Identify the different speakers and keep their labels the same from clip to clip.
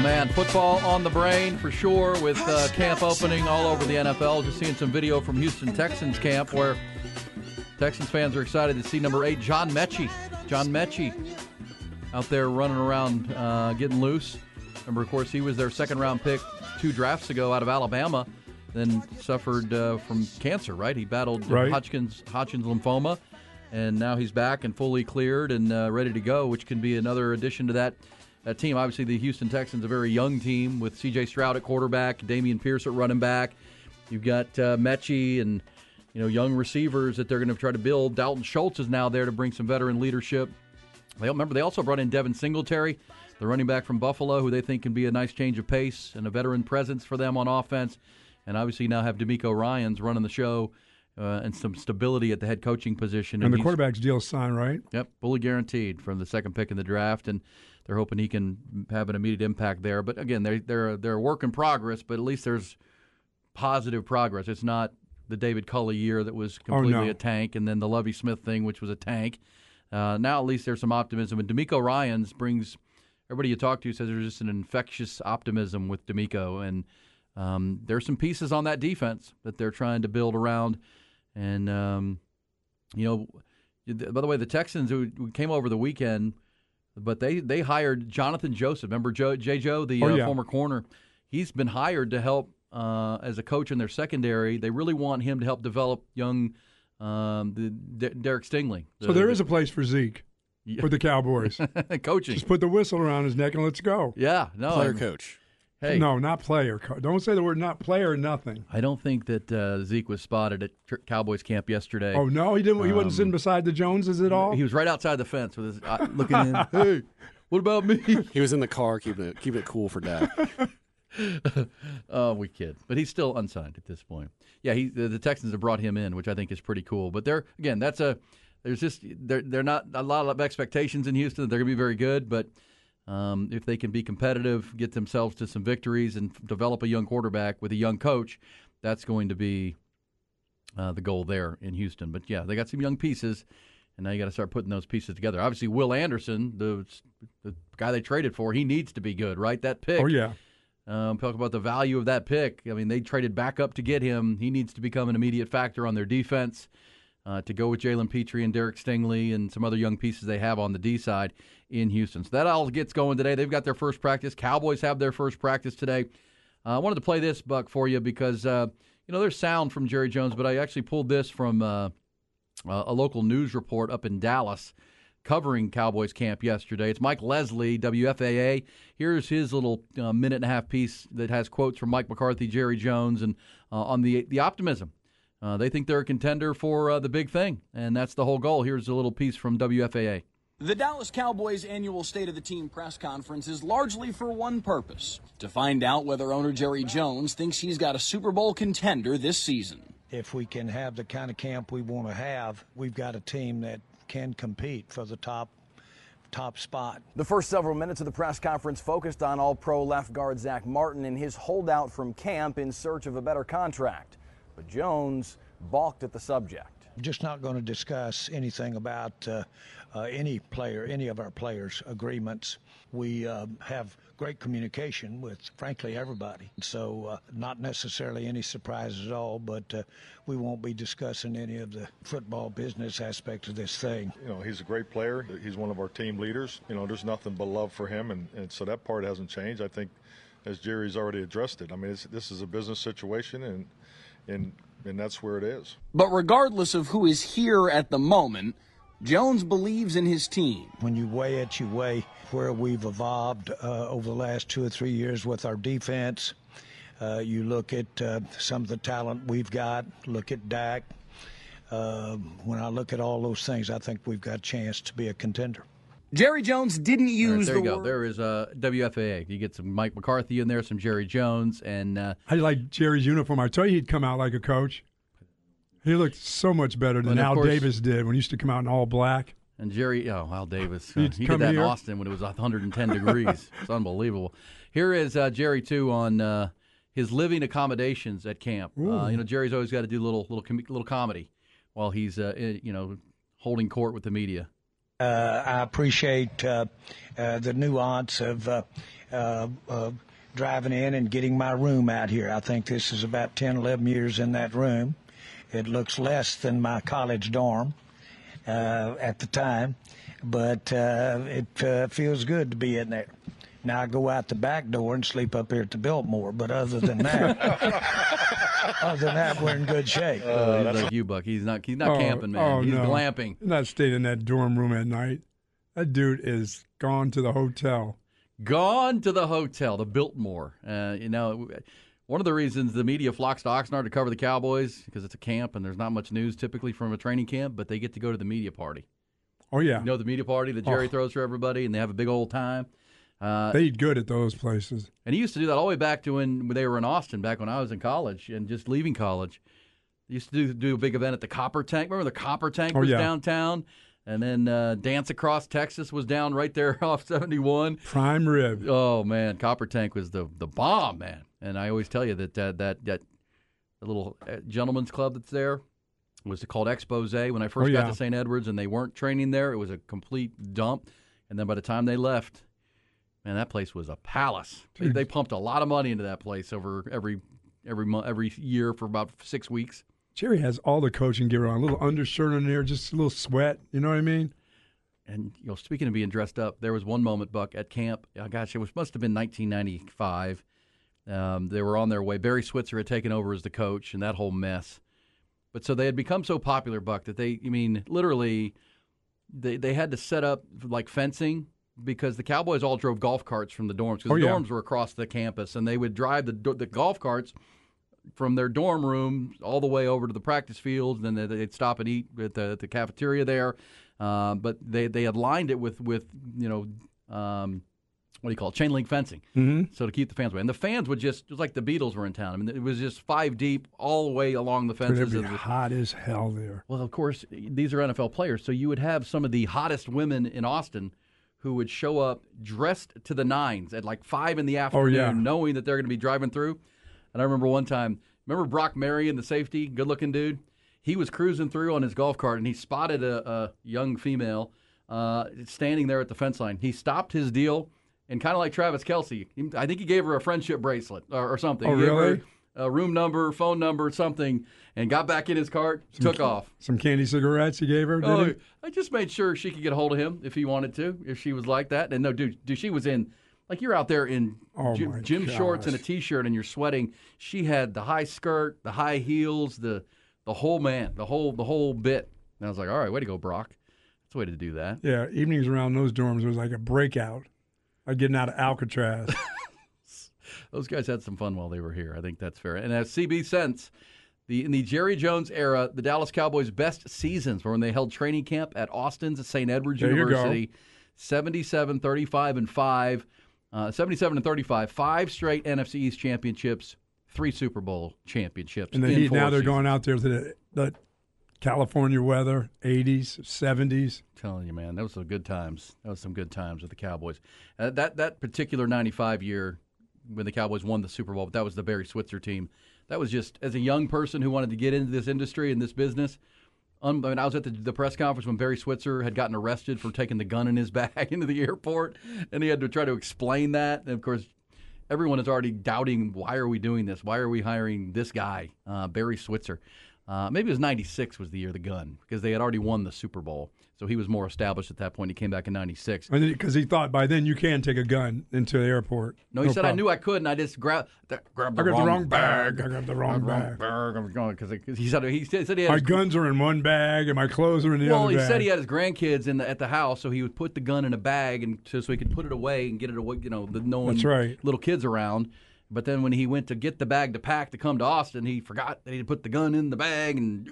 Speaker 1: Oh man, football on the brain for sure with uh, camp opening all over the NFL. Just seeing some video from Houston Texans camp where Texans fans are excited to see number eight John Metchie. John Metchie out there running around uh, getting loose. Remember, of course, he was their second round pick two drafts ago out of Alabama, then suffered uh, from cancer, right? He battled
Speaker 2: Right.
Speaker 1: Hodgkin's, Hodgkin's lymphoma, and now he's back and fully cleared and uh, ready to go, which can be another addition to that that team. Obviously, the Houston Texans, a very young team with C.J. Stroud at quarterback, Dameon Pierce at running back. You've got uh, Metchie and you know young receivers that they're going to try to build. Dalton Schultz is now there to bring some veteran leadership. They remember they also brought in Devin Singletary, the running back from Buffalo, who they think can be a nice change of pace and a veteran presence for them on offense. And obviously now have DeMeco Ryans running the show uh, and some stability at the head coaching position.
Speaker 2: And the quarterback's deal signed, right?
Speaker 1: Yep, fully guaranteed from the second pick in the draft, and they're hoping he can have an immediate impact there. But again, they're they're they're a work in progress, but at least there's positive progress. It's not the David Culley year that was completely
Speaker 2: Oh, no.
Speaker 1: a tank, and then the Lovie Smith thing, which was a tank. Uh, now at least there's some optimism, and DeMeco Ryans brings everybody you talk to says there's just an infectious optimism with DeMeco, and um, there's some pieces on that defense that they're trying to build around, and um, you know. By the way, the Texans who came over the weekend, but they they hired Jonathan Joseph. Remember Joe, J. Joe, the
Speaker 2: Oh,
Speaker 1: uh,
Speaker 2: yeah.
Speaker 1: former corner. He's been hired to help uh, as a coach in their secondary. They really want him to help develop young um, the D- Derek Stingley.
Speaker 2: So there is a place for Zeke
Speaker 1: Yeah.
Speaker 2: for the Cowboys.
Speaker 1: a coaching.
Speaker 2: Just put the whistle around his neck and let's go.
Speaker 1: Yeah, no,
Speaker 3: Player
Speaker 1: I'm-
Speaker 3: coach.
Speaker 1: Hey,
Speaker 2: No, not player. co- Don't say the word not player. Nothing.
Speaker 1: I don't think that uh, Zeke was spotted at tr- Cowboys camp yesterday.
Speaker 2: Oh no, he didn't. He wasn't
Speaker 1: Um,
Speaker 2: sitting beside the Joneses at all.
Speaker 1: He was right outside the fence with his uh, looking in. Hey, what about me?
Speaker 3: He was in the car keeping it keeping it cool for dad.
Speaker 1: oh, we kid, but he's still unsigned at this point. Yeah, he the, the Texans have brought him in, which I think is pretty cool. But they're again, that's a there's just they're they're not a lot of expectations in Houston. that They're going to be very good, but um, if they can be competitive, get themselves to some victories, and f- develop a young quarterback with a young coach, that's going to be uh, the goal there in Houston. But yeah, they got some young pieces. And now you got to start putting those pieces together. Obviously, Will Anderson, the the guy they traded for, he needs to be good, right? That pick.
Speaker 2: oh yeah.
Speaker 1: Um, talk about the value of that pick. I mean, they traded back up to get him. He needs to become an immediate factor on their defense. Uh, to go with Jalen Pitre and Derek Stingley and some other young pieces they have on the D side in Houston. So that all gets going today. They've got their first practice. Cowboys have their first practice today. Uh, I wanted to play this buck for you because uh, you know there's sound from Jerry Jones, but I actually pulled this from uh, uh, a local news report up in Dallas covering Cowboys camp yesterday. It's Mike Leslie, WFAA. Here's his little uh, minute and a half piece that has quotes from Mike McCarthy, Jerry Jones, and uh, on the the optimism. Uh, they think they're a contender for uh, the big thing, and that's the whole goal. Here's a little piece from WFAA.
Speaker 4: The Dallas Cowboys annual State of the Team press conference is largely for one purpose to find out whether owner Jerry Jones thinks he's got a Super Bowl contender this season.
Speaker 5: If we can have the kind of camp we want to have, we've got a team that can compete for the top top spot.
Speaker 6: The first several minutes of the press conference focused on all pro left guard Zack Martin and his holdout from camp in search of a better contract. But Jones balked at the subject.
Speaker 5: Just not going to discuss anything about uh, uh, any player, any of our players' agreements. We uh, have great communication with, frankly, everybody. So, uh, not necessarily any surprises at all, but uh, we won't be discussing any of the football business aspect of this thing.
Speaker 7: You know, he's a great player. He's one of our team leaders. You know, there's nothing but love for him, and, and so that part hasn't changed. I think, as Jerry's already addressed it, I mean, this is a business situation, and and and that's where it is.
Speaker 4: But regardless of who is here at the moment, Jones believes in his team.
Speaker 5: When you weigh it, you weigh where we've evolved uh, over the last two or three years with our defense. Uh, you look at uh, some of the talent we've got, look at Dak. Uh, when I look at all those things, I think we've got a chance to be a contender.
Speaker 4: Jerry Jones didn't use
Speaker 1: right, there
Speaker 4: the
Speaker 1: you go.
Speaker 4: word.
Speaker 1: There is a WFAA. You get some Mike McCarthy in there, some Jerry Jones, and uh,
Speaker 2: I like Jerry's uniform. I tell you, he'd come out like a coach. He looked so much better than Al
Speaker 1: course-
Speaker 2: Davis did when he used to come out in all black.
Speaker 1: And Jerry, oh, Al Davis. Uh,
Speaker 2: He'd
Speaker 1: he did
Speaker 2: come
Speaker 1: that in. Austin when it was 110 degrees. It's unbelievable. Here is uh, Jerry, too, on uh, his living accommodations at camp. Uh, you know, Jerry's always got to do little little com- little comedy while he's, uh, i- you know, holding court with the media.
Speaker 5: Uh, I appreciate uh, uh, the nuance of driving in and getting my room out here. I think this is about 10, 11 years in that room. It looks less than my college dorm uh, at the time, but uh, it uh, feels good to be in there. Now I go out the back door and sleep up here at the Biltmore, but other than that, other than that, we're in good shape.
Speaker 1: Uh, he's like you, Buck. He's not. He's not
Speaker 2: Oh,
Speaker 1: camping, man.
Speaker 2: oh,
Speaker 1: he's
Speaker 2: no.
Speaker 1: glamping.
Speaker 2: Not staying in that dorm room at night. That dude is gone to the hotel.
Speaker 1: Gone to the hotel, the Biltmore. Uh, you know, one of the reasons the media flocks to Oxnard to cover the Cowboys because it's a camp and there's not much news typically from a training camp, but they get to go to the media party.
Speaker 2: Oh yeah,
Speaker 1: You know the media party that Jerry
Speaker 2: Oh.
Speaker 1: throws for everybody, and they have a big old time. Uh,
Speaker 2: they eat good at those places.
Speaker 1: and he used to do that all the way back to when they were in Austin, back when I was in college and just leaving college. He used to do, do a big event at the Copper Tank. Remember the Copper Tank
Speaker 2: Oh,
Speaker 1: was
Speaker 2: yeah.
Speaker 1: downtown? And then uh, Dance Across Texas was down right there off 71.
Speaker 2: Prime rib.
Speaker 1: Oh man, Copper Tank was the the bomb, man. And I always tell you that that that, that little uh, gentleman's club that's there was called Expose. When I first
Speaker 2: Oh,
Speaker 1: got
Speaker 2: yeah.
Speaker 1: to St. Edwards and they weren't training there, it was a complete dump. And then by the time they left, man, that place was a palace. They, they pumped a lot of money into that place over every every month, every year for about six weeks.
Speaker 2: Jerry has all the coaching gear on, a little undershirt on there, just a little sweat. You know what I mean?
Speaker 1: And you know, speaking of being dressed up, there was one moment, Buck, at camp. Oh, gosh, it was must have been 1995. Um, they were on their way. Barry Switzer had taken over as the coach, and that whole mess. But so they had become so popular, Buck, that they, I mean, literally, they they had to set up like fencing because the Cowboys all drove golf carts from the dorms because
Speaker 2: Oh,
Speaker 1: the
Speaker 2: yeah.
Speaker 1: dorms were across the campus, and they would drive the the golf carts from their dorm room all the way over to the practice fields. And then they'd stop and eat at the, at the cafeteria there. Um, but they they had lined it with with you know um, what do you call it chain link fencing,
Speaker 2: Mhm.
Speaker 1: so to keep the fans away. And the fans would just it was like the Beatles were in town. I mean, it was just five deep all the way along the fences.
Speaker 2: It'd be hot as hell there.
Speaker 1: well, of course, these are NFL players, so you would have some of the hottest women in Austin who would show up dressed to the nines at like five in the afternoon,
Speaker 2: yeah.
Speaker 1: knowing that they're going to be driving through. And I remember one time, remember Brock Marion, the safety, good-looking dude. He was cruising through on his golf cart, and he spotted a, a young female uh, standing there at the fence line. He stopped his deal, and kind of like Travis Kelce, I think he gave her a friendship bracelet or, or something.
Speaker 2: Oh,
Speaker 1: He gave her
Speaker 2: really?
Speaker 1: A room number, phone number, something, and got back in his cart, took off.
Speaker 2: Some candy cigarettes he gave her.
Speaker 1: Oh,
Speaker 2: he?
Speaker 1: I just made sure she could get a hold of him if he wanted to, if she was like that. And no, dude, dude she was in, like you're out there in
Speaker 2: Oh,
Speaker 1: gym, gym shorts and a
Speaker 2: gosh.
Speaker 1: t-shirt and you're sweating. She had the high skirt, the high heels, the the whole man, the whole the whole bit. And I was like, all right, way to go, Brock. That's the way to do that.
Speaker 2: Yeah, evenings around those dorms was like a breakout. Like getting out of Alcatraz.
Speaker 1: Those guys had some fun while they were here. I think that's fair. And as CB sense, the in the Jerry Jones era, the Dallas Cowboys' best seasons were when they held training camp at Austin's St. Edwards
Speaker 2: There.
Speaker 1: University, 77, 35, and 5. Uh, 77 and 35, five straight NFC East championships, three Super Bowl championships.
Speaker 2: and now they're
Speaker 1: seasons.
Speaker 2: going out there to the, the California weather, 80s, 70s.
Speaker 1: I'm telling you, man, that was some good times. That was some good times with the Cowboys. Uh, that that particular '95 year when the Cowboys won the Super Bowl, but that was the Barry Switzer team. That was just as a young person who wanted to get into this industry and this business. Um, I, mean, I was at the, the press conference when Barry Switzer had gotten arrested for taking the gun in his bag into the airport, and he had to try to explain that. And of course, everyone is already doubting why are we doing this? Why are we hiring this guy, uh, Barry Switzer? Uh, maybe it was '96 was the year of the gun because they had already won the Super Bowl, so he was more established at that point. He came back in '96.
Speaker 2: Because he thought by then you can take a gun into the airport.
Speaker 1: No, he said I knew I could, and I just grabbed grabbed the
Speaker 2: I grabbed
Speaker 1: wrong
Speaker 2: the wrong bag. I grabbed the wrong bag.
Speaker 1: because he said he said he had
Speaker 2: My
Speaker 1: his-
Speaker 2: guns are in one bag and my clothes are in the
Speaker 1: well,
Speaker 2: other Well,
Speaker 1: he
Speaker 2: bag.
Speaker 1: said he had his grandkids in the, at the house, so he would put the gun in a bag and so, so he could put it away and get it away. You know, the no one
Speaker 2: That's right.
Speaker 1: little kids around. But then when he went to get the bag to pack to come to Austin, he forgot that he put the gun in the bag and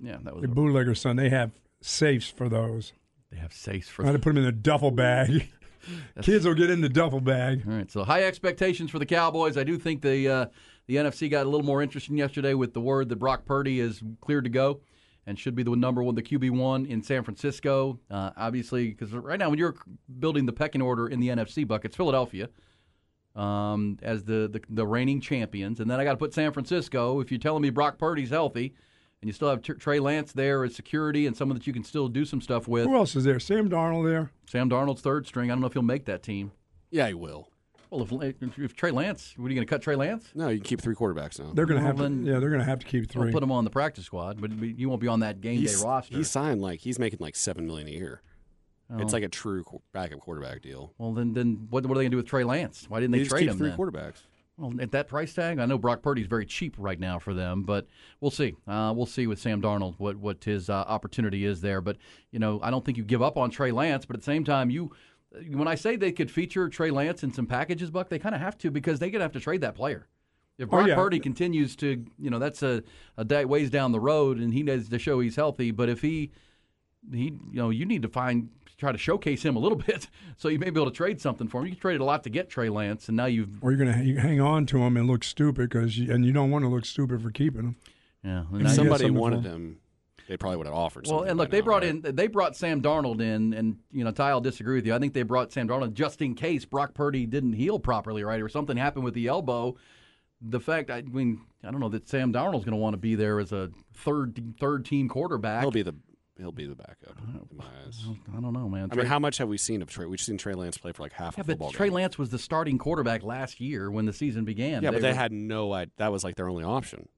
Speaker 1: yeah, that was
Speaker 2: the bootlegger son. They have safes for those.
Speaker 1: they have safes for
Speaker 2: I had to put them in a duffel bag. Kids will get in the duffel bag.
Speaker 1: All right, so high expectations for the Cowboys. I do think the uh, the NFC got a little more interesting yesterday with the word that Brock Purdy is cleared to go and should be the number one, the QB one in San Francisco. Uh, obviously, because right now when you're building the pecking order in the NFC buckets, Philadelphia um, as the, the the reigning champions, and then I got to put San Francisco. If you're telling me Brock Purdy's healthy. And you still have Tr- Trey Lance there as security and someone that you can still do some stuff with.
Speaker 2: Who else is there? Sam Darnold there.
Speaker 1: Sam Darnold's third string. I don't know if he'll make that team.
Speaker 3: Yeah, he will.
Speaker 1: Well, if, if Trey Lance, what are you going to cut Trey Lance?
Speaker 3: No, you can keep three quarterbacks now.
Speaker 2: They're going to
Speaker 1: Well,
Speaker 2: have to. Yeah, they're going to have to keep
Speaker 1: I'll
Speaker 2: three.
Speaker 1: put him on the practice squad, but but you won't be on that game
Speaker 3: He's,
Speaker 1: day roster.
Speaker 3: he signed like he's making like seven million a year.
Speaker 1: Oh.
Speaker 3: It's like a true qu- backup quarterback deal.
Speaker 1: well, then then what, what are they going to do with Trey Lance? Why didn't they,
Speaker 3: They just
Speaker 1: trade
Speaker 3: keep
Speaker 1: him
Speaker 3: three
Speaker 1: then?
Speaker 3: quarterbacks.
Speaker 1: Well, at that price tag, I know Brock Purdy's very cheap right now for them, but we'll see. Uh, we'll see with Sam Darnold what what his uh, opportunity is there. But you know, I don't think you give up on Trey Lance. But at the same time, you when I say they could feature Trey Lance in some packages, Buck, they kind of have to because they're going to have to trade that player. If
Speaker 2: Oh,
Speaker 1: Brock
Speaker 2: yeah.
Speaker 1: Purdy continues to, you know, that's a, a day, ways down the road, and he needs to show he's healthy. But if he, he, you know, you need to find try to showcase him a little bit, so you may be able to trade something for him. You traded a lot to get Trey Lance, and now you've
Speaker 2: or you're going to hang on to him and look stupid because, you, and you don't want to look stupid for keeping him.
Speaker 1: yeah. and
Speaker 2: If
Speaker 1: now
Speaker 3: If
Speaker 1: you-
Speaker 2: you get
Speaker 3: somebody wanted
Speaker 2: for-
Speaker 3: him, they probably would have offered.
Speaker 1: Well, and look, they
Speaker 3: now,
Speaker 1: brought
Speaker 3: right?
Speaker 1: in they brought Sam Darnold in, and you know Ty will disagree with you. I think they brought Sam Darnold just in case Brock Purdy didn't heal properly, right, or something happened with the elbow. The fact, I mean, I don't know that Sam Darnold's going to want to be there as a third third team quarterback.
Speaker 3: He'll be the he'll be the backup in my eyes.
Speaker 1: I don't know, man.
Speaker 3: I mean, how much have we seen of Trey? We've seen Trey Lance play for like half
Speaker 1: yeah,
Speaker 3: a football
Speaker 1: but Trey
Speaker 3: game.
Speaker 1: Lance was the starting quarterback last year when the season began.
Speaker 3: yeah, but they
Speaker 1: were-
Speaker 3: had no. idea. That was like their only option.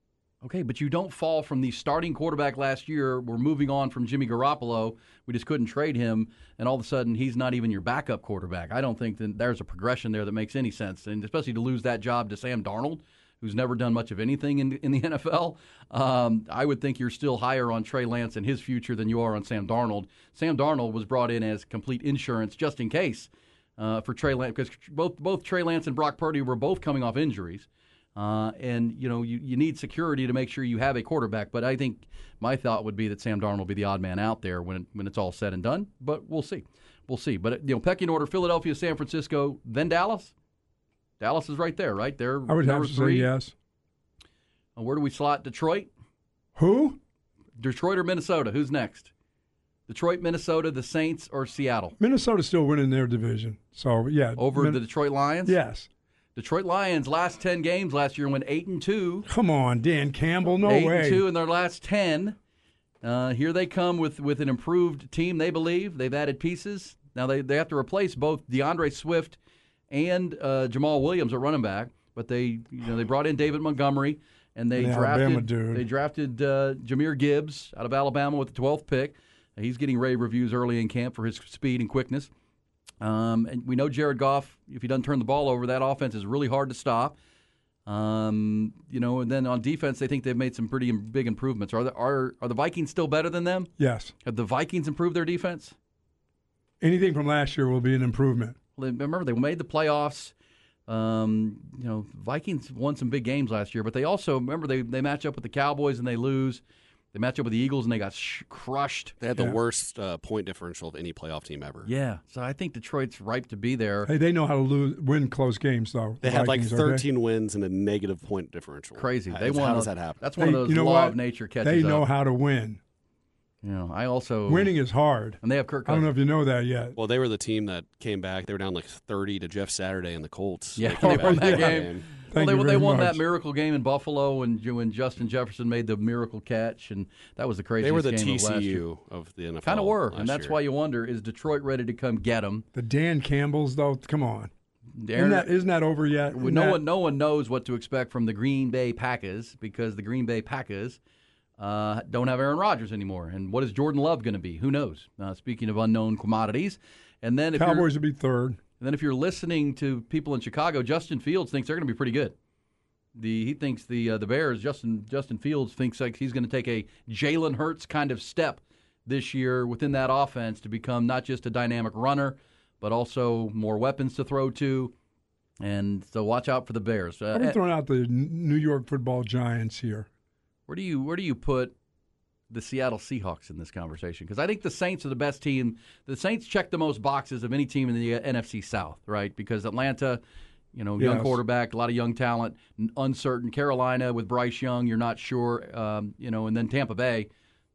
Speaker 1: Okay, but you don't fall from the starting quarterback last year. We're moving on from Jimmy Garoppolo. We just couldn't trade him, and all of a sudden he's not even your backup quarterback. I don't think that there's a progression there that makes any sense, and especially to lose that job to Sam Darnold, who's never done much of anything in, in the NFL. Um, I would think you're still higher on Trey Lance and his future than you are on Sam Darnold. Sam Darnold was brought in as complete insurance just in case uh, for Trey Lance because both both Trey Lance and Brock Purdy were both coming off injuries. Uh, and you know you, you need security to make sure you have a quarterback. But I think my thought would be that Sam Darnold will be the odd man out there when when it's all said and done. But we'll see, we'll see. But you know, pecking order: Philadelphia, San Francisco, then Dallas. Dallas is right there, right? They're
Speaker 2: I would have
Speaker 1: number
Speaker 2: to
Speaker 1: three.
Speaker 2: say yes.
Speaker 1: Uh, where do we slot Detroit?
Speaker 2: Who?
Speaker 1: Detroit or Minnesota? Who's next? Detroit, Minnesota, the Saints, or Seattle?
Speaker 2: Minnesota's still winning their division. So, yeah.
Speaker 1: Over
Speaker 2: Min-
Speaker 1: the Detroit Lions?
Speaker 2: Yes.
Speaker 1: Detroit Lions last ten games last year went eight and two.
Speaker 2: Come on, Dan Campbell. No
Speaker 1: eight
Speaker 2: way.
Speaker 1: and two in their last ten. Uh, here they come with with an improved team. They believe they've added pieces. Now they, they have to replace both DeAndre Swift and uh, Jamaal Williams at running back. But they you know they brought in David Montgomery and they
Speaker 2: An
Speaker 1: drafted they drafted uh, Jahmyr Gibbs out of Alabama with the 12th pick. He's getting rave reviews early in camp for his speed and quickness. Um, and we know Jared Goff, if he doesn't turn the ball over, that offense is really hard to stop. Um, you know, and then on defense, they think they've made some pretty big improvements. Are the, are are the Vikings still better than them?
Speaker 2: Yes.
Speaker 1: Have the Vikings improved their defense?
Speaker 2: Anything from last year will be an improvement.
Speaker 1: Well, Remember, they made the playoffs. Um, you know, Vikings won some big games last year, but they also remember they they match up with the Cowboys and they lose. They match up with the Eagles and they got sh- crushed.
Speaker 3: They had the
Speaker 2: Yeah.
Speaker 3: worst uh, point differential of any playoff team ever.
Speaker 1: Yeah, so I think Detroit's ripe to be there.
Speaker 2: Hey, they know how to lose, win close games, though.
Speaker 3: They had like
Speaker 2: Vikings, okay?
Speaker 3: 13 wins and a negative point differential.
Speaker 1: Crazy.
Speaker 3: How-
Speaker 1: They won.
Speaker 3: How does that happen?
Speaker 1: That's one
Speaker 2: Hey,
Speaker 1: of those
Speaker 2: you know
Speaker 1: law
Speaker 2: what?
Speaker 1: of nature catches
Speaker 2: They know
Speaker 1: up.
Speaker 2: how to win.
Speaker 1: You know, I also
Speaker 2: Winning is hard.
Speaker 1: and they have Kirk
Speaker 2: I don't know if you know that yet.
Speaker 3: Well, they were the team that came back. They were down like 30 to Jeff Saturday and the Colts.
Speaker 1: Yeah,
Speaker 3: came
Speaker 1: they
Speaker 3: back
Speaker 1: won that
Speaker 3: that
Speaker 1: game.
Speaker 2: Thank
Speaker 1: well, they, they won
Speaker 2: much.
Speaker 1: that miracle game in Buffalo when when Justin Jefferson made the miracle catch, and that was the craziest
Speaker 3: They were the
Speaker 1: game of last year.
Speaker 3: TCU of the NFL.
Speaker 1: Kind of were,
Speaker 3: last
Speaker 1: and that's
Speaker 3: year.
Speaker 1: why you wonder: is Detroit ready to come get them?
Speaker 2: The Dan Campbells, though, come on.
Speaker 1: Aaron-
Speaker 2: isn't, that, isn't that over yet? Isn't
Speaker 1: no
Speaker 2: that-
Speaker 1: one, no one knows what to expect from the Green Bay Packers because the Green Bay Packers uh, don't have Aaron Rodgers anymore. And what is Jordan Love going to be? Who knows? Uh, speaking of unknown commodities, and then if
Speaker 2: Cowboys would be third.
Speaker 1: and then if you're listening to people in Chicago, Justin Fields thinks they're going to be pretty good. The he thinks the uh, the Bears Justin Justin Fields thinks like he's going to take a Jalen Hurts kind of step this year within that offense to become not just a dynamic runner, but also more weapons to throw to. And so watch out for the Bears. Uh,
Speaker 2: I'm throwing out the New York Football Giants here.
Speaker 1: Where do you where do you put the Seattle Seahawks in this conversation? Because I think the Saints are the best team. The Saints check the most boxes of any team in the uh, NFC South, right? Because Atlanta, you know, young
Speaker 2: Yes.
Speaker 1: quarterback, a lot of young talent, uncertain. Carolina with Bryce Young, you're not sure, um, you know, and then Tampa Bay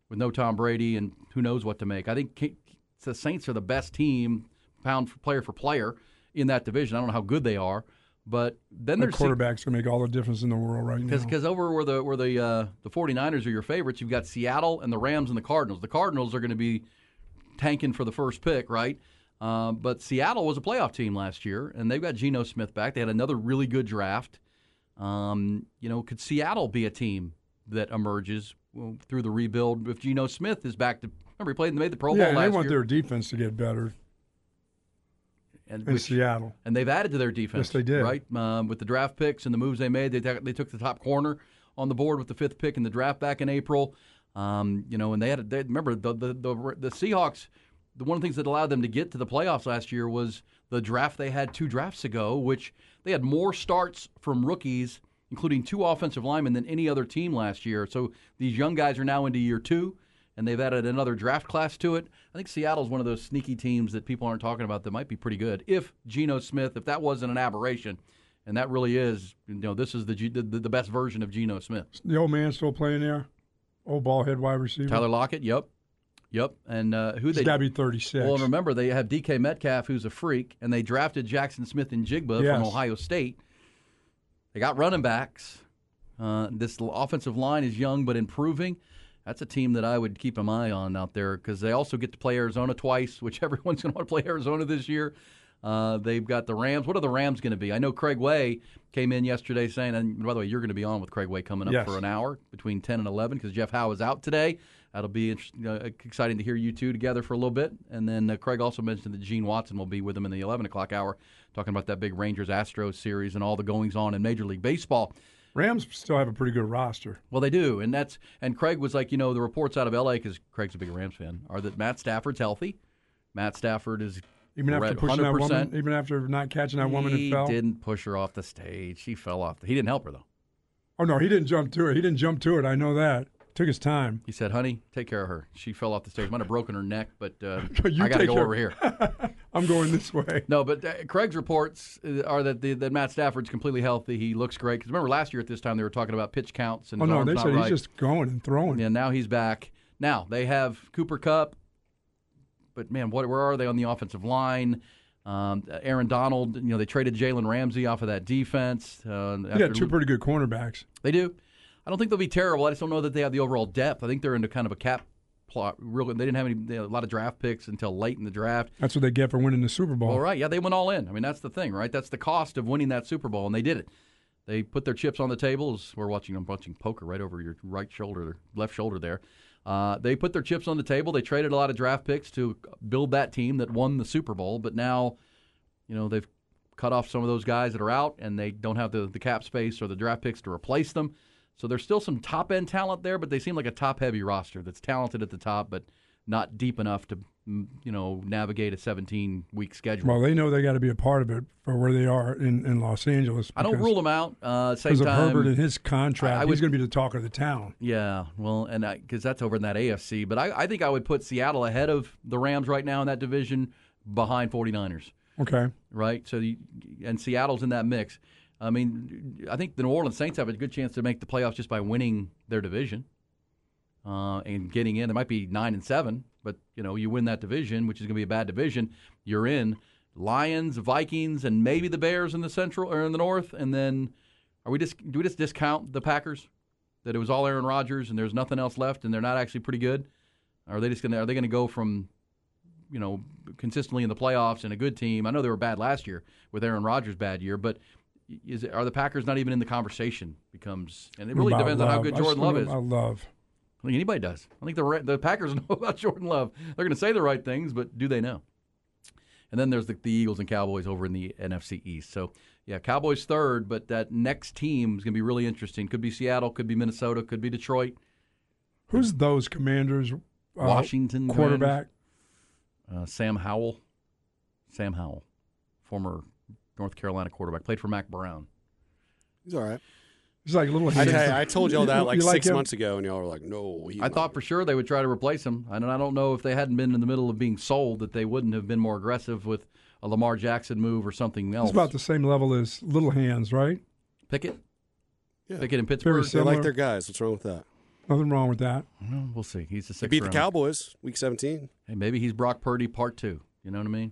Speaker 1: with no Tom Brady and who knows what to make. I think the Saints are the best team, pound for player for player, in that division. I don't know how good they are, but then
Speaker 2: The
Speaker 1: there's
Speaker 2: quarterbacks can make all the difference in the world right now.
Speaker 1: because over where the where the uh, the 49ers are your favorites, you've got Seattle and the Rams and the Cardinals. The Cardinals are going to be tanking for the first pick, right? Um, but Seattle was a playoff team last year, and they've got Geno Smith back. They had another really good draft. Um, you know, could Seattle be a team that emerges through the rebuild if Geno Smith is back to? Remember, he played and made the Pro
Speaker 2: yeah,
Speaker 1: Bowl last
Speaker 2: they want
Speaker 1: year.
Speaker 2: their defense to get better
Speaker 1: and
Speaker 2: in
Speaker 1: which-
Speaker 2: Seattle.
Speaker 1: and they've added to their defense.
Speaker 2: Yes, they did.
Speaker 1: Right um, with the draft picks and the moves they made. They ta- they took the top corner on the board with the fifth pick in the draft back in April. Um, you know, and they had they, remember the, the the the Seahawks. The one of the things that allowed them to get to the playoffs last year was the draft they had two drafts ago, which they had more starts from rookies, including two offensive linemen, than any other team last year. So these young guys are now into year two, and they've added another draft class to it. I think Seattle's one of those sneaky teams that people aren't talking about that might be pretty good. If Geno Smith, if that wasn't an aberration, and that really is, you know, this is the G- the, the best version of Geno Smith.
Speaker 2: The old man still playing there? Old ball head wide receiver?
Speaker 1: Tyler Lockett, yep, yep, and uh, who they
Speaker 2: got to be 36.
Speaker 1: Well, and remember they have DK Metcalf, who's a freak, and they drafted Jaxon Smith-Njigba
Speaker 2: Yes.
Speaker 1: from Ohio State. They got running backs. Uh, this offensive line is young but improving. That's a team that I would keep an eye on out there because they also get to play Arizona twice, which everyone's going to want to play Arizona this year. Uh, they've got the Rams. What are the Rams going to be? I know Craig Way came in yesterday saying, and by the way, you're going to be on with Craig Way coming up
Speaker 2: Yes.
Speaker 1: for an hour between 10 and 11 because Jeff Howe is out today. That'll be uh, exciting to hear you two together for a little bit. And then uh, Craig also mentioned that Gene Watson will be with him in the 11 o'clock hour, talking about that big Rangers Astros series and all the goings on in Major League Baseball.
Speaker 2: Rams still have a pretty good roster.
Speaker 1: Well, they do, and that's and Craig was like, you know, the reports out of L.A. because Craig's a big Rams fan are that Matt Stafford's healthy. Matt Stafford is
Speaker 2: Even after pushing that
Speaker 1: 100%.
Speaker 2: woman, even after not catching that woman
Speaker 1: he
Speaker 2: and fell.
Speaker 1: didn't push her off the stage. She fell off. The, he didn't help her though.
Speaker 2: Oh no, he didn't jump to it. He didn't jump to it. I know that. Took his time.
Speaker 1: He said, "Honey, take care of her. She fell off the stage. Might have broken her neck, but uh, I got to go
Speaker 2: care-
Speaker 1: over here."
Speaker 2: I'm going this way.
Speaker 1: No, but uh, Craig's reports uh, are that the, that Matt Stafford's completely healthy. He looks great. Because remember last year at this time they were talking about pitch counts and
Speaker 2: Oh no, they said
Speaker 1: right.
Speaker 2: he's just going and throwing.
Speaker 1: Yeah, now he's back. Now they have Cooper Kupp, but man, what where are they on the offensive line? Um, Aaron Donald, you know, they traded Jalen Ramsey off of that defense. Uh,
Speaker 2: He
Speaker 1: after-
Speaker 2: got two pretty good cornerbacks.
Speaker 1: They do. I don't think they'll be terrible. I just don't know that they have the overall depth. I think they're into kind of a cap plot. Real, they didn't have any a lot of draft picks until late in the draft.
Speaker 2: That's what they get for winning the Super Bowl.
Speaker 1: All right, yeah, they went all in. I mean, that's the thing, right? That's the cost of winning that Super Bowl, and they did it. They put their chips on the table. As We're watching. I'm watching poker right over your right shoulder, left shoulder there. Uh, they put their chips on the table. They traded a lot of draft picks to build that team that won the Super Bowl. But now, you know, they've cut off some of those guys that are out, and they don't have the, the cap space or the draft picks to replace them. So there's still some top end talent there, but they seem like a top heavy roster that's talented at the top, but not deep enough to, mm, you know, navigate a 17 week schedule.
Speaker 2: Well, they know they got to be a part of it for where they are in, in Los Angeles.
Speaker 1: I don't rule them out. Uh, same
Speaker 2: because of
Speaker 1: time,
Speaker 2: Herbert and his contract.
Speaker 1: I- I would-
Speaker 2: he's going to be the talk of the town.
Speaker 1: Yeah, well, and because that's over in that AFC. But I, I think I would put Seattle ahead of the Rams right now in that division, behind 49ers.
Speaker 2: Okay.
Speaker 1: Right. So, you, and Seattle's in that mix. I mean, I think the New Orleans Saints have a good chance to make the playoffs just by winning their division uh, and getting in. It might be nine and seven, but you know, you win that division, which is going to be a bad division. You're in. Lions, Vikings, and maybe the Bears in the Central or in the North, and then Are we just do we just discount the Packers that it was all Aaron Rodgers and there's nothing else left and they're not actually pretty good? Are they just gonna are they gonna go from you know consistently in the playoffs and a good team? I know they were bad last year with Aaron Rodgers' bad year, but is it, are the Packers not even in the conversation? Becomes and it really
Speaker 2: About
Speaker 1: depends on how good Jordan Love is.
Speaker 2: I love.
Speaker 1: I think anybody does. I think the the Packers know about Jordan Love. They're going to say the right things, but do they know? And then there's the, the Eagles and Cowboys over in the NFC East. So yeah, Cowboys third, but that next team is going to be really interesting. Could be Seattle, could be Minnesota, could be Detroit,
Speaker 2: Who's those commanders? Uh,
Speaker 1: Washington
Speaker 2: quarterback.
Speaker 1: uh, Sam Howell. Sam Howell, former North Carolina quarterback, played for Mack Brown.
Speaker 3: He's all right.
Speaker 2: He's like little.
Speaker 3: I,
Speaker 2: hands.
Speaker 3: I told y'all that
Speaker 2: You-
Speaker 3: like six
Speaker 2: him?
Speaker 3: months ago, and y'all were like, "No." He's
Speaker 1: I thought for sure they would try to replace him. And I don't know if they hadn't been in the middle of being sold that they wouldn't have been more aggressive with a Lamar Jackson move or something else.
Speaker 2: He's about the same level as Little Hands, right?
Speaker 1: Pickett?
Speaker 3: Yeah.
Speaker 1: Pickett in Pittsburgh?
Speaker 3: they like their guys. What's wrong with that?
Speaker 2: Nothing wrong with that.
Speaker 1: Well, we'll see. He's the
Speaker 3: They
Speaker 1: sixth
Speaker 3: beat the. Cowboys week 17.
Speaker 1: Hey, maybe he's Brock Purdy part two. You know what I mean?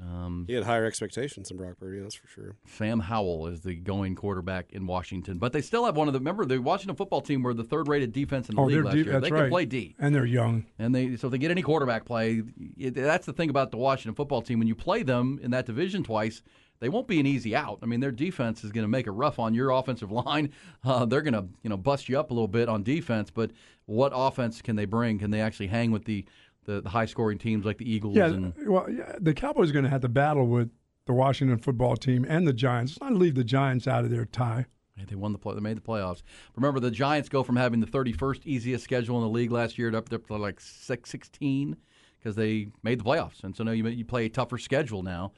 Speaker 1: Um,
Speaker 3: He had higher expectations than Brock Purdy, that's for sure.
Speaker 1: Sam Howell is the going quarterback in Washington, but they still have one of the. Remember, the Washington football team were the third-rated defense in the
Speaker 2: Oh,
Speaker 1: league last
Speaker 2: deep.
Speaker 1: year.
Speaker 2: That's
Speaker 1: they
Speaker 2: right.
Speaker 1: can play D.
Speaker 2: and they're young.
Speaker 1: And they so if they get any quarterback play, it, that's the thing about the Washington football team. When you play them in that division twice, they won't be an easy out. I mean, their defense is going to make it rough on your offensive line. Uh, they're going to you know bust you up a little bit on defense. But what offense can they bring? Can they actually hang with the the, the high scoring teams like the Eagles?
Speaker 2: Yeah,
Speaker 1: and
Speaker 2: well, yeah, the Cowboys are going to have to battle with the Washington football team and the Giants. Let's not leave the Giants out of their tie.
Speaker 1: Hey, they won the play. They made the playoffs. Remember, the Giants go from having the 31st easiest schedule in the league last year to up to like six, 16 because they made the playoffs, and so now you you play a tougher schedule now,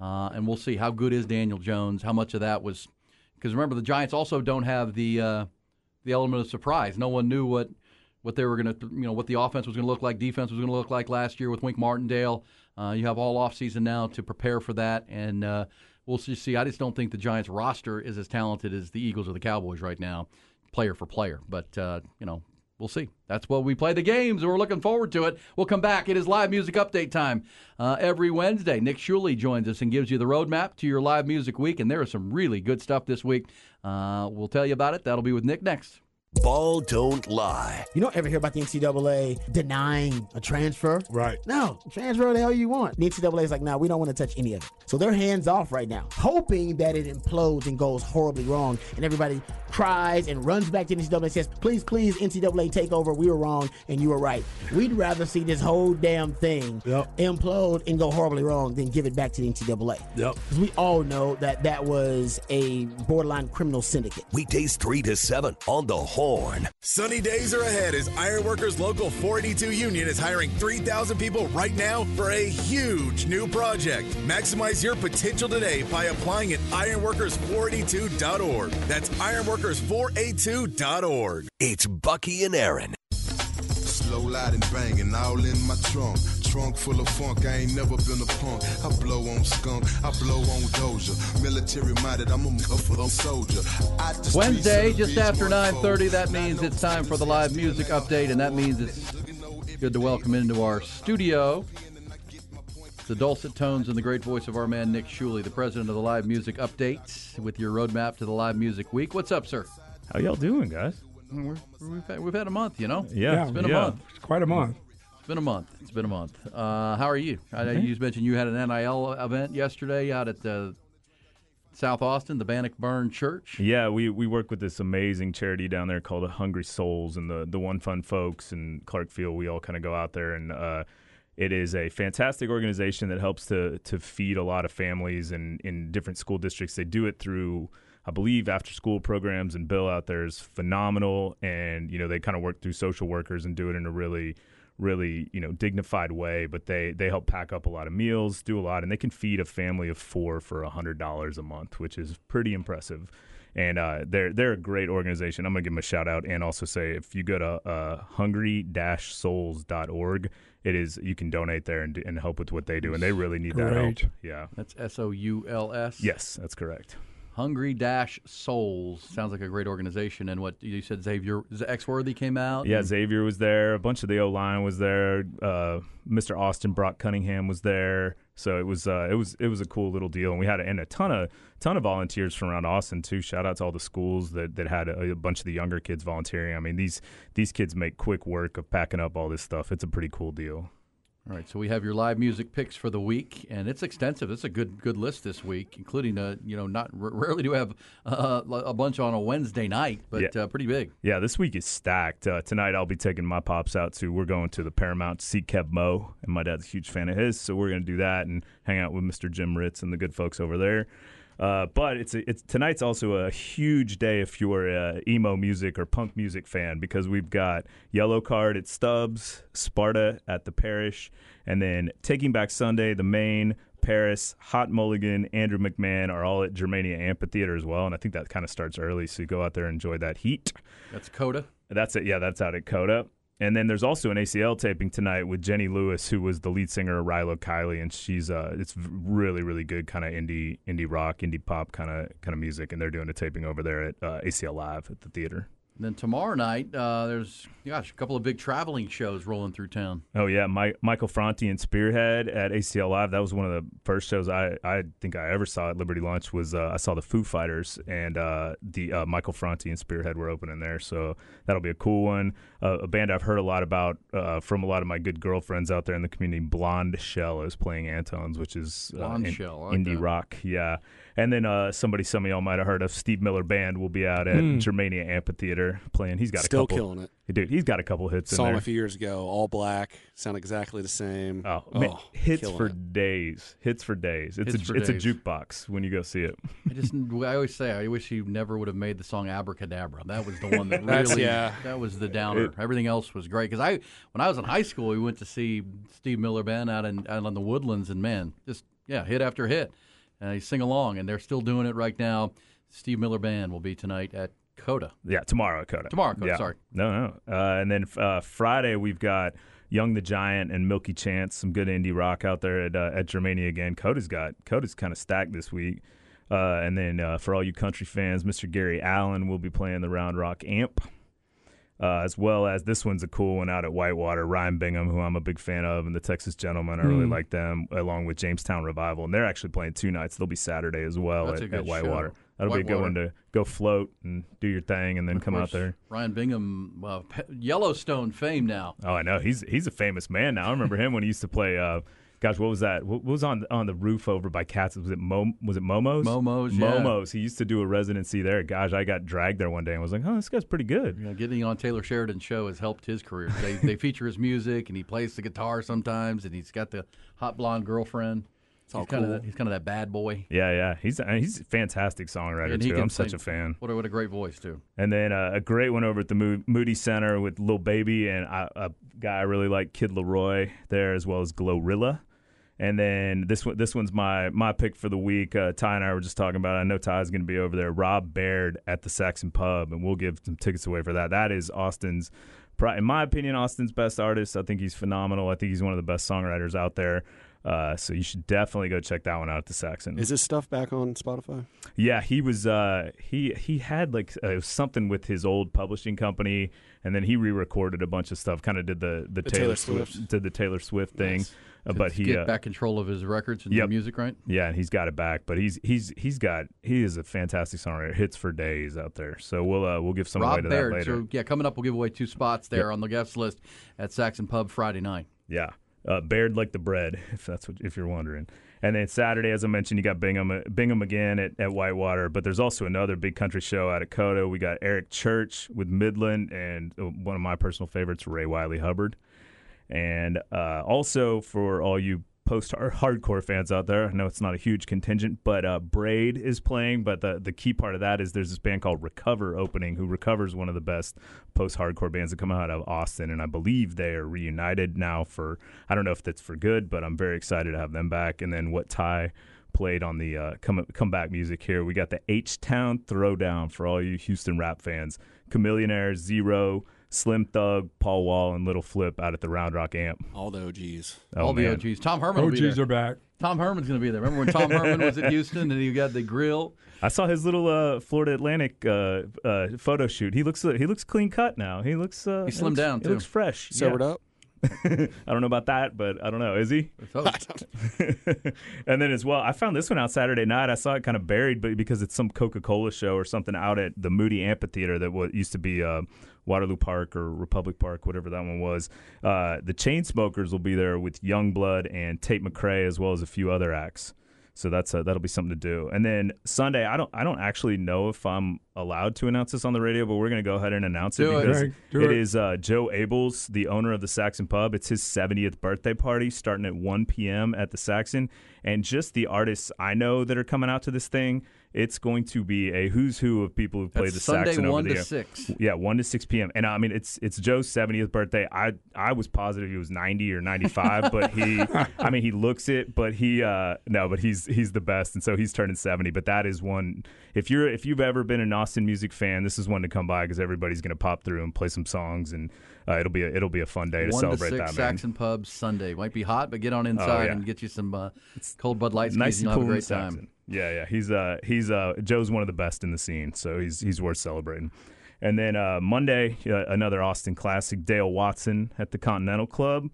Speaker 1: uh, and we'll see how good is Daniel Jones. How much of that was because remember the Giants also don't have the uh, the element of surprise. No one knew what what they were going to, you know, what the offense was going to look like, defense was going to look like last year with Wink Martindale. Uh, you have all offseason now to prepare for that, and uh, we'll see. I just don't think the Giants roster is as talented as the Eagles or the Cowboys right now, player for player. But uh, you know, we'll see. That's what we play the games, and we're looking forward to it. We'll come back. It is live music update time uh, every Wednesday. Nick Shuley joins us and gives you the roadmap to your live music week, and there is some really good stuff this week. Uh, we'll tell you about it. That'll be with Nick next.
Speaker 8: Ball don't lie.
Speaker 9: You don't ever hear about the NCAA denying a transfer.
Speaker 10: Right.
Speaker 9: No, transfer the hell you want. The NCAA is like, nah, we don't want to touch any of it. So they're hands off right now, hoping that it implodes and goes horribly wrong, and everybody cries and runs back to the NCAA and says, please, please, NCAA, take over. We were wrong and you were right. We'd rather see this whole damn thing
Speaker 10: Yep.
Speaker 9: implode and go horribly wrong than give it back to the NCAA.
Speaker 10: Yep.
Speaker 9: Because we all know that that was a borderline criminal syndicate.
Speaker 8: Weekdays 3 to 7 on the Horn.
Speaker 11: Sunny days are ahead as Ironworkers Local 482 Union is hiring 3,000 people right now for a huge new project. Maximize your potential today by applying at ironworkers482.org. That's ironworkers482.org.
Speaker 8: It's Bucky and Erin.
Speaker 12: Slow loud and banging all in my trunk. Trunk full of funk, I ain't never been a punk. I blow on skunk, I blow on doja. Military minded, I'm a motherfucking soldier. Out the streets
Speaker 1: Wednesday, just after 9:30. That means it's time for the live music update, and that means it's good to welcome into our studio the dulcet tones and the great voice of our man Nick Shuley, the president of the Live Music Update, with your roadmap to the Live Music Week. What's up, sir?
Speaker 13: How y'all doing, guys?
Speaker 1: We're, we've, had, we've had a month, you know.
Speaker 13: Yeah,
Speaker 1: it's been a month.
Speaker 2: It's quite a month.
Speaker 1: It's been a month. It's been a month. Uh, how are you? I know you just mentioned you had an NIL event yesterday out at uh, South Austin, the Bannockburn Church.
Speaker 13: Yeah, we, we work with this amazing charity down there called the Hungry Souls, and the the One Fun folks and Clarkfield. We all kind of go out there, and uh, it is a fantastic organization that helps to to feed a lot of families in in different school districts. They do it through. I believe after school programs and Bill out there is phenomenal, and you know they kind of work through social workers and do it in a really really you know dignified way but they they help pack up a lot of meals do a lot and they can feed a family of four for a hundred dollars a month which is pretty impressive. And uh, they're they're a great organization. I'm gonna give them a shout out and also say if you go to uh, hungry-souls.org it is you can donate there and, and help with what they do and they really need that help. Yeah.
Speaker 1: That's S O U L S.
Speaker 13: yes that's correct
Speaker 1: Hungry Dash Souls sounds like a great organization. And what you said, Xavier X Worthy came out.
Speaker 13: Yeah, Xavier was there. A bunch of the O line was there. Uh, Mr. Austin Brock Cunningham was there. So it was uh, it was it was a cool little deal, and we had a, and a ton of ton of volunteers from around Austin too. Shout out to all the schools that, that had a, a bunch of the younger kids volunteering. I mean these these kids make quick work of packing up all this stuff. It's a pretty cool deal.
Speaker 1: All right, so we have your live music picks for the week, and it's extensive. It's a good good list this week, including uh, you know not r- rarely do we have uh, a bunch on a Wednesday night, but
Speaker 13: Yeah.
Speaker 1: uh, pretty big.
Speaker 13: Yeah, this week is stacked. Uh, tonight I'll be taking my pops out to. We're going to the Paramount see Keb' Mo', and my dad's a huge fan of his, so we're going to do that and hang out with Mr. Jim Ritts and the good folks over there. Uh, but it's a, it's tonight's also a huge day if you're a emo music or punk music fan because we've got Yellowcard at Stubbs, Sparta at the Parish, and then Taking Back Sunday, the main. Paris, Hot Mulligan, Andrew McMahon are all at Germania Amphitheater as well, and I think that kind of starts early, so go out there and enjoy that heat.
Speaker 1: That's COTA.
Speaker 13: That's it. Yeah, that's out at COTA. And then there's also an ACL taping tonight with Jenny Lewis, who was the lead singer of Rilo Kiley, and she's uh, it's really really good kind of indie indie rock, indie pop kind of kind of music, and they're doing a taping over there at uh, ACL Live at the theater.
Speaker 1: And then tomorrow night, uh, there's gosh a couple of big traveling shows rolling through town.
Speaker 13: Oh yeah, My, Michael Franti and Spearhead at ACL Live. That was one of the first shows I, I think I ever saw at Liberty Lunch. Was uh, I saw the Foo Fighters and uh, the uh, Michael Franti and Spearhead were opening there, so that'll be a cool one. Uh, a band I've heard a lot about uh, from a lot of my good girlfriends out there in the community. Blondshell is playing Antones, which is uh,
Speaker 1: Blonde
Speaker 13: in-
Speaker 1: Shell, like
Speaker 13: indie
Speaker 1: that.
Speaker 13: rock. Yeah, and then uh, somebody some of y'all might have heard of Steve Miller Band will be out at
Speaker 3: Hmm.
Speaker 13: Germania Amphitheater playing. He's got
Speaker 3: Still
Speaker 13: a couple,
Speaker 3: killing it.
Speaker 13: dude. He's got a couple hits
Speaker 3: Saw
Speaker 13: in
Speaker 3: him
Speaker 13: there.
Speaker 3: a few years ago, all black, sound exactly the same.
Speaker 13: Oh, man, hits for
Speaker 3: it.
Speaker 13: days. Hits for days. It's
Speaker 1: Hits
Speaker 13: a it's
Speaker 1: days.
Speaker 13: a jukebox when you go see it.
Speaker 1: I just I always say I wish he never would have made the song Abracadabra. That was the one that really
Speaker 3: yeah.
Speaker 1: that was the downer.
Speaker 13: It-
Speaker 1: Everything else was great because I when I was in high school we went to see Steve Miller Band out in out on the Woodlands and man just yeah hit after hit and they sing along and they're still doing it right now. Steve Miller Band will be tonight at COTA.
Speaker 13: Yeah, tomorrow at COTA.
Speaker 1: Tomorrow COTA,
Speaker 13: Yeah.
Speaker 1: sorry.
Speaker 13: No, no. Uh, and then uh, Friday we've got Young the Giant and Milky Chance, some good indie rock out there at uh, at Germania again. COTA's got COTA's kind of stacked this week. Uh, and then uh, for all you country fans, Mr. Gary Allan will be playing the Round Rock Amp. Uh, as well as this one's a cool one out at Whitewater. Ryan Bingham, who I'm a big fan of, and the Texas Gentlemen, I really
Speaker 1: Mm.
Speaker 13: like them, along with Jamestown Revival. And they're actually playing two nights. They'll be Saturday as well at, at Whitewater.
Speaker 1: show.
Speaker 13: That'll be a good one to go float and do your thing, and then
Speaker 1: Of
Speaker 13: come out there.
Speaker 1: Ryan Bingham, well, Pe- Yellowstone fame now.
Speaker 13: Oh, I know. He's he's a famous man now. I remember him when he used to play. Uh, gosh, what was that? What what was on on the roof over by Cats? Was it Mo? Was it Momo's?
Speaker 1: Momo's, yeah.
Speaker 13: Momo's. He used to do a residency there. Gosh, I got dragged there one day and was like, oh, this guy's pretty good.
Speaker 1: You know, getting on Taylor Sheridan's show has helped his career. They, they feature his music, and he plays the guitar sometimes, and he's got the hot blonde girlfriend.
Speaker 3: all
Speaker 1: he's kind
Speaker 3: cool.
Speaker 1: of he's kind of that bad boy.
Speaker 13: Yeah, yeah. He's uh, he's a fantastic songwriter
Speaker 1: And
Speaker 13: too. I'm such a fan.
Speaker 1: What a, what a great voice too.
Speaker 13: And then uh, a great one over at the Mo- Moody Center with Lil Baby and I, a guy I really like, Kid Laroi, there as well as Glorilla. And then this one, this one's my my pick for the week. Uh, Ty and I were just talking about. It. I know Ty's going to be over there. Rob Baird at the Saxon Pub, and we'll give some tickets away for that. That is Austin's, in my opinion, Austin's best artist. I think he's phenomenal. I think he's one of the best songwriters out there. Uh, so you should definitely go check that one out at the Saxon.
Speaker 3: Is this stuff back on Spotify?
Speaker 13: Yeah, he was. Uh, he he had like uh, something with his old publishing company, and then he re-recorded a bunch of stuff. Kind of did the the,
Speaker 3: The
Speaker 13: Taylor,
Speaker 3: Taylor
Speaker 13: Swift,
Speaker 3: Swift.
Speaker 13: did the Taylor Swift thing,
Speaker 3: Nice.
Speaker 13: Uh, but he
Speaker 1: get
Speaker 13: uh,
Speaker 1: back control of his records and
Speaker 13: Yep.
Speaker 1: the music, right?
Speaker 13: yeah, and he's got it back. But he's he's he's got he is a fantastic songwriter. Hits for days out there. So we'll uh, we'll give some away to
Speaker 1: Baird.
Speaker 13: that later.
Speaker 1: So yeah, coming up, we'll give away two spots there on the guest list at Saxon Pub Friday night.
Speaker 13: Yeah. Uh, Baird like the bread, if that's what if you're wondering. And then Saturday, as I mentioned, you got Bingham Bingham again at, at Whitewater, but there's also another big country show out at COTA. We got Eric Church with Midland and uh, one of my personal favorites, Ray Wylie Hubbard. And uh, also for all you post hardcore fans out there, I know it's not a huge contingent, but uh, Braid is playing. But the the key part of that is there's this band called Recover opening, who recovers one of the best post hardcore bands that come out of Austin, and I believe they are reunited now for I don't know if that's for good, but I'm very excited to have them back. And then what Ty played on the uh, come comeback music here, we got the H Town Throwdown for all you Houston rap fans, Chamillionaire, Zero. Slim Thug, Paul Wall, and Little Flip out at the Round Rock Amp.
Speaker 3: All the OGs.
Speaker 13: Oh,
Speaker 1: All the
Speaker 13: man.
Speaker 1: OGs. Tom Herman will be
Speaker 2: OGs
Speaker 1: there.
Speaker 2: are back.
Speaker 1: Tom Herman's going to be there. Remember when Tom Herman was at Houston and you got the grill?
Speaker 13: I saw his little uh, Florida Atlantic uh, uh, photo shoot. He looks he looks clean cut now. He looks uh,
Speaker 1: He slimmed
Speaker 13: looks-
Speaker 1: down,
Speaker 13: He
Speaker 1: too.
Speaker 13: looks fresh.
Speaker 3: Sobered
Speaker 13: yeah.
Speaker 3: up?
Speaker 13: I don't know about that, but I don't know. Is he? and then as well, I found this one out Saturday night. I saw it kind of buried, but because it's some Coca Cola show or something out at the Moody Amphitheater that what used to be uh, Waterloo Park or Republic Park, whatever that one was. Uh, the Chainsmokers will be there with Yungblud and Tate McRae, as well as a few other acts. So that's a, that'll be something to do. And then Sunday, I don't I don't actually know if I'm allowed to announce this on the radio, but we're going to go ahead and announce it
Speaker 2: Do it.
Speaker 13: because
Speaker 2: Right, do
Speaker 13: it
Speaker 2: it.
Speaker 13: is uh, Joe Ables, the owner of the Saxon Pub. It's his 70th birthday party starting at 1 p.m. at the Saxon. And just the artists I know that are coming out to this thing, it's going to be a who's who of people who played
Speaker 1: That's
Speaker 13: the
Speaker 1: Sunday,
Speaker 13: Saxon over
Speaker 1: 1
Speaker 13: the
Speaker 1: to
Speaker 13: year.
Speaker 1: 6.
Speaker 13: Yeah, 1 to 6 p.m. And I mean, it's it's Joe's 70th birthday. I I was positive he was 90 or 95, but he, I mean, he looks it, but he, uh, no, but he's he's the best, and so he's turning 70. But that is one. If you're if you've ever been an Austin music fan, this is one to come by because everybody's going to pop through and play some songs, and uh, it'll be a, it'll be a fun day to
Speaker 1: One
Speaker 13: celebrate
Speaker 1: to six
Speaker 13: that, man.
Speaker 1: Saxon Pub Sunday. Might be hot, but get on inside
Speaker 13: yeah.
Speaker 1: and get you some uh, cold Bud Lights.
Speaker 13: nice
Speaker 1: and
Speaker 13: cool
Speaker 1: have a great time.
Speaker 13: Saxon. Yeah, yeah. He's uh he's uh Joe's one of the best in the scene, so he's he's worth celebrating. And then uh, Monday, uh, another Austin classic, Dale Watson at the Continental Club,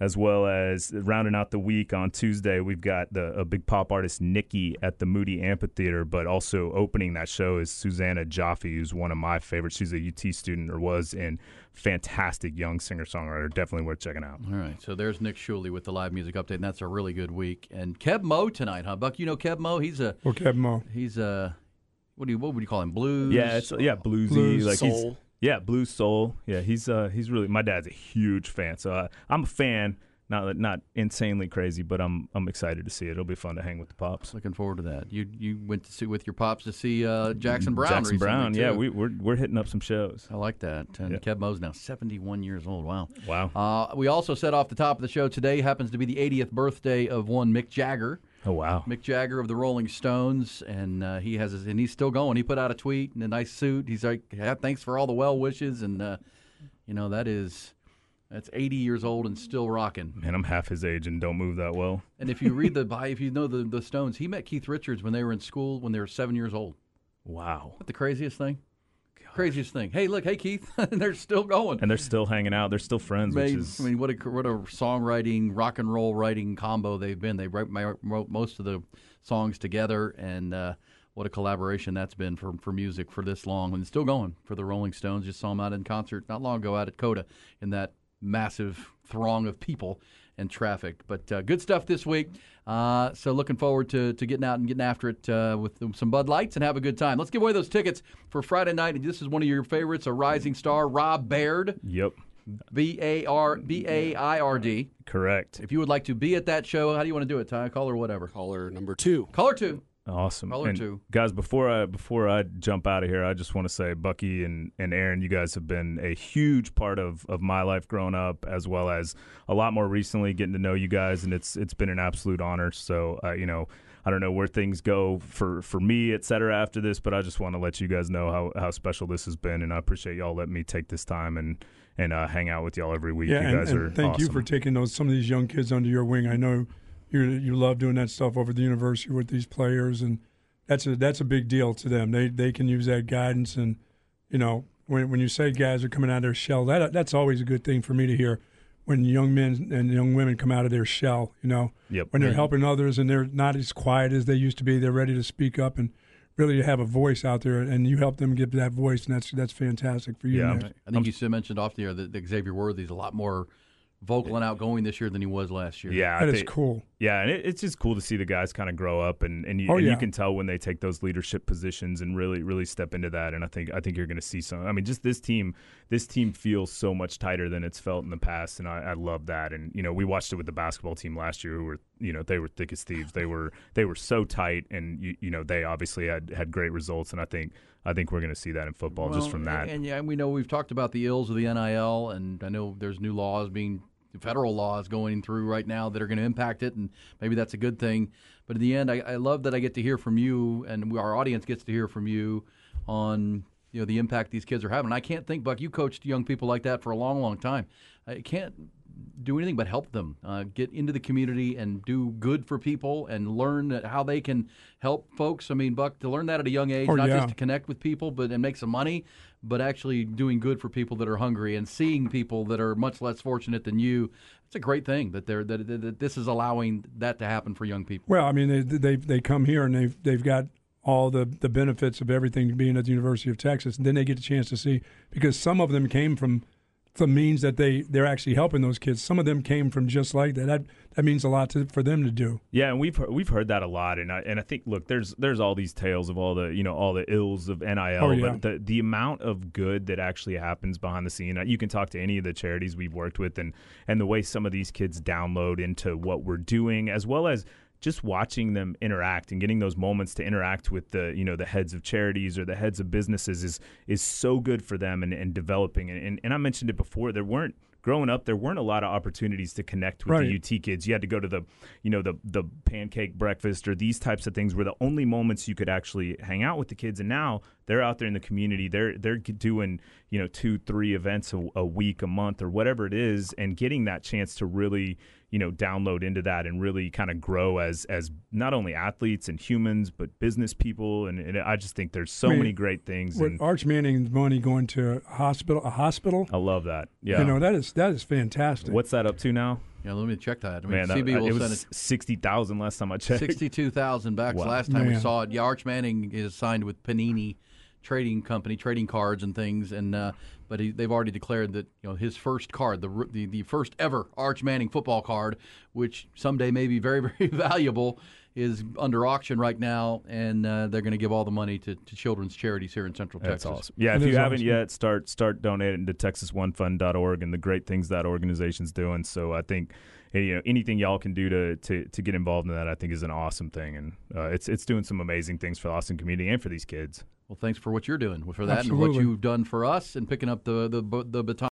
Speaker 13: as well as rounding out the week on Tuesday, we've got the a big pop artist Nikki at the Moody Amphitheater, but also opening that show is Susannah Joffe, who's one of my favorites. She's a UT student or was, and fantastic young singer songwriter. Definitely worth checking out.
Speaker 1: All right, so there's Nick Shuley with the live music update, and that's a really good week. And Keb' Mo' tonight, huh, Buck? You know Keb' Mo'? He's a
Speaker 2: Well, Keb' Mo'.
Speaker 1: he's a what do you what would you call him? Blues?
Speaker 13: Yeah, it's yeah, bluesy,
Speaker 2: Blues,
Speaker 13: like he's
Speaker 3: soul.
Speaker 13: Yeah, blues soul. Yeah, he's uh he's really my dad's a huge fan, so uh, I'm a fan. Not not insanely crazy, but I'm I'm excited to see it. It'll be fun to hang with the pops.
Speaker 1: Looking forward to that. You you went to see with your pops to see uh, Jackson Browne.
Speaker 13: Jackson
Speaker 1: recently,
Speaker 13: Browne, yeah, we, we're we're hitting up some shows.
Speaker 1: I like that. And
Speaker 13: Yeah.
Speaker 1: Keb' Mo's now 71 years old. Wow.
Speaker 13: Wow.
Speaker 1: Uh, we also said off the top of the show today happens to be the 80th birthday of one Mick Jagger.
Speaker 13: Oh wow.
Speaker 1: Mick Jagger of the Rolling Stones, and uh, he has his, and he's still going. He put out a tweet in a nice suit. He's like, yeah, "Thanks for all the well wishes," and uh, you know that is that's 80 years old and still rocking.
Speaker 13: Man, I'm half his age and don't move that well.
Speaker 1: And if you read the bio, if you know the the Stones, he met Keith Richards when they were in school when they were seven years old.
Speaker 13: Wow.
Speaker 1: What the craziest thing? Craziest thing. Hey, look, hey Keith, and they're still going.
Speaker 13: And they're still hanging out. They're still friends, which
Speaker 1: Made-
Speaker 13: is
Speaker 1: I mean, what a what a songwriting, rock and roll writing combo they've been. They wrote, my- wrote most of the songs together, and uh, what a collaboration that's been for for music for this long, and it's still going for the Rolling Stones. Just saw them out in concert not long ago out at COTA in that massive throng of people and traffic. But uh, good stuff this week. Uh, so looking forward to, to getting out and getting after it uh, with some Bud Lights and have a good time. Let's give away those tickets for Friday night. And this is one of your favorites, a rising star, Rob Baird.
Speaker 13: Yep.
Speaker 1: B A R B A I R D.
Speaker 13: Correct.
Speaker 1: If you would like to be at that show, how do you want to do it, Ty? Caller, whatever.
Speaker 3: Caller number two.
Speaker 1: Caller two.
Speaker 13: Awesome.
Speaker 1: Caller
Speaker 13: And
Speaker 1: two.
Speaker 13: Guys, before I before I jump out of here, I just want to say Bucky and, and Erin, you guys have been a huge part of, of my life growing up, as well as a lot more recently getting to know you guys, and it's it's been an absolute honor. So uh, you know, I don't know where things go for, for me, et cetera, after this, but I just want to let you guys know how, how special this has been, and I appreciate y'all letting me take this time and and uh, hang out with y'all every week.
Speaker 2: Yeah,
Speaker 13: you
Speaker 2: and,
Speaker 13: guys
Speaker 2: and
Speaker 13: are
Speaker 2: thank you for taking those some of these young kids under your wing. I know you you love doing that stuff over the university with these players, and that's a that's a big deal to them. They they can use that guidance, and you know when when you say guys are coming out of their shell, that that's always a good thing for me to hear. When young men and young women come out of their shell, you know,
Speaker 13: Yep.
Speaker 2: when they're
Speaker 13: mm-hmm.
Speaker 2: helping others and they're not as quiet as they used to be, they're ready to speak up and really have a voice out there, and you help them get that voice, and that's that's fantastic for you.
Speaker 13: Yeah.
Speaker 2: Nick.
Speaker 1: I think you said- mentioned off the air that, that Xavier Worthy's a lot more vocal and outgoing this year than he was last year.
Speaker 13: Yeah,
Speaker 2: That
Speaker 13: I
Speaker 2: is
Speaker 13: think-
Speaker 2: cool.
Speaker 13: Yeah, and it, it's just cool to see the guys kind of grow up, and and, you,
Speaker 2: Oh,
Speaker 13: and
Speaker 2: yeah.
Speaker 13: you can tell when they take those leadership positions and really really step into that. And I think I think you're going to see some. I mean, just this team, this team feels so much tighter than it's felt in the past, and I, I love that. And you know, we watched it with the basketball team last year, who were you know they were thick as thieves. They were they were so tight, and you, you know they obviously had had great results. And I think I think we're going to see that in football just from that.
Speaker 1: And yeah, we know we've talked about the ills of the NIL, and I know there's new laws being federal laws going through right now that are going to impact it, and maybe that's a good thing. But in the end, I, I love that I get to hear from you, and we, our audience gets to hear from you on you know the impact these kids are having. And I can't think, Buck, you coached young people like that for a long, long time. I can't do anything but help them uh, get into the community and do good for people and learn how they can help folks. I mean, Buck, to learn that at a young age,
Speaker 2: Oh,
Speaker 1: not
Speaker 2: yeah.
Speaker 1: just to connect with people, but and make some money. but actually doing good for people that are hungry and seeing people that are much less fortunate than you. It's a great thing that they're that, that, that this is allowing that to happen for young people.
Speaker 2: Well, I mean, they they they come here and they've they've got all the the benefits of everything being at the University of Texas, and then they get a chance to see because some of them came from the means that they they're actually helping those kids. Some of them came from just like that. That that means a lot to, for them to do.
Speaker 13: Yeah, and we've heard, we've heard that a lot, and I and I think look, there's there's all these tales of all the you know all the ills of NIL,
Speaker 2: Oh, yeah.
Speaker 13: but the the amount of good that actually happens behind the scene. uh, You can talk to any of the charities we've worked with, and and the way some of these kids download into what we're doing, as well as just watching them interact and getting those moments to interact with the you know the heads of charities or the heads of businesses is is so good for them and, and developing. And, and and I mentioned it before there weren't growing up there weren't a lot of opportunities to connect with
Speaker 2: Right.
Speaker 13: the UT kids. You had to go to the you know the the pancake breakfast or these types of things were the only moments you could actually hang out with the kids. And now they're out there in the community. They're they're doing you know two three events a, a week a month or whatever it is and getting that chance to really you know download into that and really kind of grow as as not only athletes and humans but business people and, and I just think there's so
Speaker 2: I mean,
Speaker 13: many great things
Speaker 2: With
Speaker 13: and
Speaker 2: Arch Manning's money going to a hospital, a hospital.
Speaker 13: I love that yeah
Speaker 2: You know that is that is fantastic.
Speaker 13: what's that up to now
Speaker 1: Yeah, let me check that. I mean,
Speaker 13: man that,
Speaker 1: CB will
Speaker 13: it
Speaker 1: send
Speaker 13: was
Speaker 1: it.
Speaker 13: sixty thousand last time I checked
Speaker 1: Sixty-two thousand bucks.
Speaker 13: Wow.
Speaker 1: Last time we saw it, yeah, Arch Manning is signed with Panini Trading Company, trading cards and things, and uh, but he, they've already declared that you know his first card, the, the the first ever Arch Manning football card, which someday may be very very valuable, is under auction right now, and uh, they're going to give all the money to, to children's charities here in Central
Speaker 13: That's
Speaker 1: Texas.
Speaker 13: awesome. Yeah,
Speaker 2: It
Speaker 13: if you haven't
Speaker 2: awesome.
Speaker 13: yet, start start donating to TexasOneFund.org and the great things that organization's doing. So I think you know anything y'all can do to, to to get involved in that, I think is an awesome thing, and uh, it's it's doing some amazing things for the Austin community and for these kids.
Speaker 1: Well, thanks for what you're doing for that and what you've done for us and picking up the the the baton.